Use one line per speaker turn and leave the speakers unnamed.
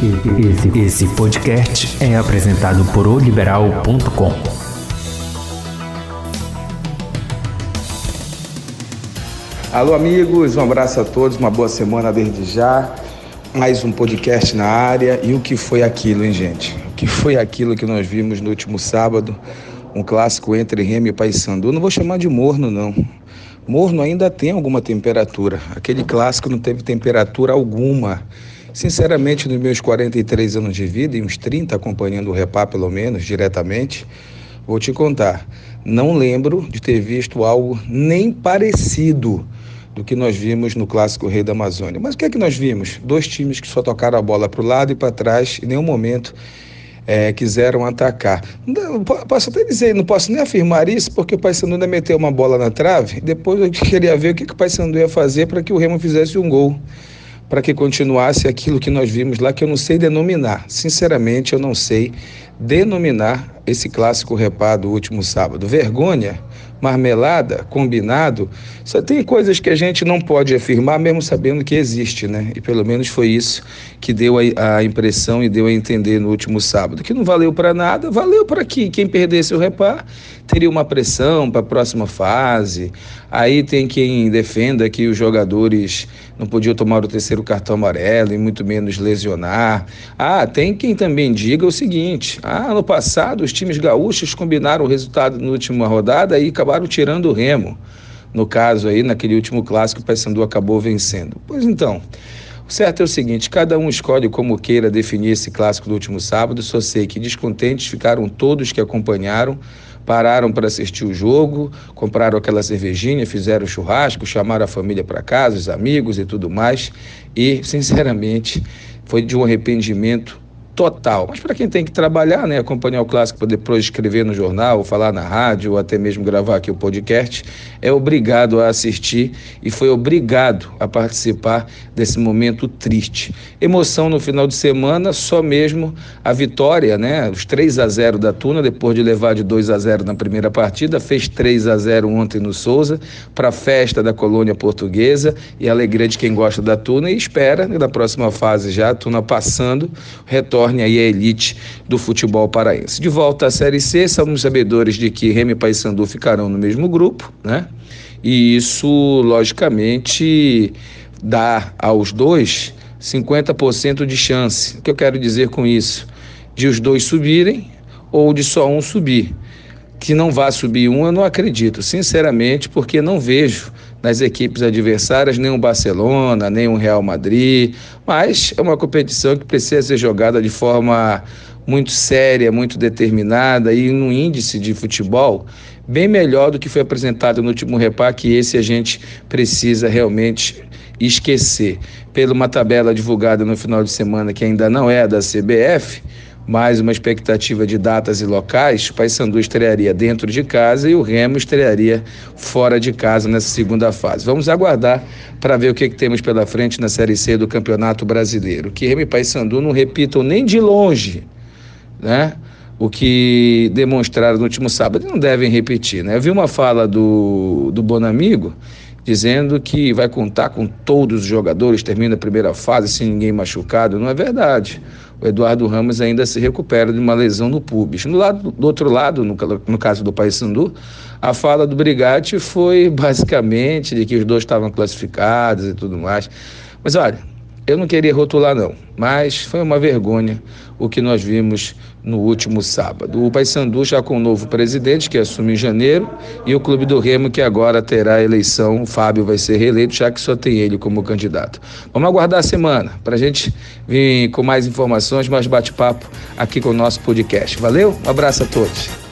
Esse, esse podcast é apresentado por oliberal.com.
Alô, amigos, um abraço a todos, uma boa semana desde já. Mais um podcast na área. E o que foi aquilo, hein, gente? O que foi aquilo que nós vimos no último sábado? Um clássico entre Remy e Paysandu. Não vou chamar de morno, não. Morno ainda tem alguma temperatura. Aquele clássico não teve temperatura alguma. Sinceramente, nos meus 43 anos de vida e uns 30 acompanhando o Repá, pelo menos, diretamente, vou te contar. Não lembro de ter visto algo nem parecido do que nós vimos no clássico Rei da Amazônia. Mas o que é que nós vimos? Dois times que só tocaram a bola para o lado e para trás, em nenhum momento é, quiseram atacar. Não, posso até dizer, não posso nem afirmar isso, porque o Paysandu ainda meteu uma bola na trave, depois eu queria ver o que, que o Paysandu ia fazer para que o Remo fizesse um gol para que continuasse aquilo que nós vimos lá, que eu não sei denominar. Sinceramente, eu não sei denominar esse clássico repá do último sábado. Vergonha, marmelada, combinado, só tem coisas que a gente não pode afirmar mesmo sabendo que existe, né? E pelo menos foi isso que deu a, a impressão e deu a entender no último sábado, que não valeu para nada, valeu para que quem perdesse o repá teria uma pressão para a próxima fase. Aí tem quem defenda que os jogadores não podiam tomar o terceiro cartão amarelo e muito menos lesionar. Ah, tem quem também diga o seguinte: ah, no passado os times gaúchos combinaram o resultado na última rodada e acabaram tirando o remo. No caso aí, naquele último clássico, o Paysandu acabou vencendo. Pois então, o certo é o seguinte, cada um escolhe como queira definir esse clássico do último sábado, só sei que descontentes ficaram todos que acompanharam, pararam para assistir o jogo, compraram aquela cervejinha, fizeram churrasco, chamaram a família para casa, os amigos e tudo mais. E, sinceramente, foi de um arrependimento total. Mas para quem tem que trabalhar, né, acompanhar o clássico depois escrever no jornal, falar na rádio, ou até mesmo gravar aqui o podcast, é obrigado a assistir e foi obrigado a participar desse momento triste. Emoção no final de semana, só mesmo a vitória, né, os 3 a 0 da Tuna, depois de levar de 2 a 0 na primeira partida, fez 3 a 0 ontem no Souza, para a festa da colônia portuguesa e a alegria de quem gosta da Tuna e espera, né, na próxima fase já, a Tuna passando, retorna torne aí a elite do futebol paraense. De volta à Série C, somos sabedores de que Remy e Paysandu ficarão no mesmo grupo, né? E isso, logicamente, dá aos dois 50% de chance. O que eu quero dizer com isso? De os dois subirem ou de só um subir. Que não vá subir um, eu não acredito, sinceramente, porque não vejo nas equipes adversárias, nem um Barcelona, nem um Real Madrid, mas é uma competição que precisa ser jogada de forma muito séria, muito determinada e num índice de futebol bem melhor do que foi apresentado no último repá, que esse a gente precisa realmente esquecer. Pela uma tabela divulgada no final de semana que ainda não é da CBF, mais uma expectativa de datas e locais, o Paysandu estrearia dentro de casa e o Remo estrearia fora de casa nessa segunda fase. Vamos aguardar para ver o que, que, temos pela frente na Série C do Campeonato Brasileiro. Que Remo e Paysandu não repitam nem de longe, né? O que demonstraram no último sábado não devem repetir, né? Eu vi uma fala do, do Bonamigo dizendo que vai contar com todos os jogadores, termina a primeira fase sem ninguém machucado. Não é verdade o Eduardo Ramos ainda se recupera de uma lesão no pubis. No lado, do outro lado, no, no caso do Paysandu, a fala do Brigatti foi basicamente de que os dois estavam classificados e tudo mais. Mas olha, eu não queria rotular, não, mas foi uma vergonha o que nós vimos no último sábado. O Paysandu já com o novo presidente, que assume em janeiro, e o Clube do Remo, que agora terá a eleição. O Fábio vai ser reeleito, já que só tem ele como candidato. Vamos aguardar a semana para a gente vir com mais informações, mais bate-papo aqui com o nosso podcast. Valeu? Um abraço a todos.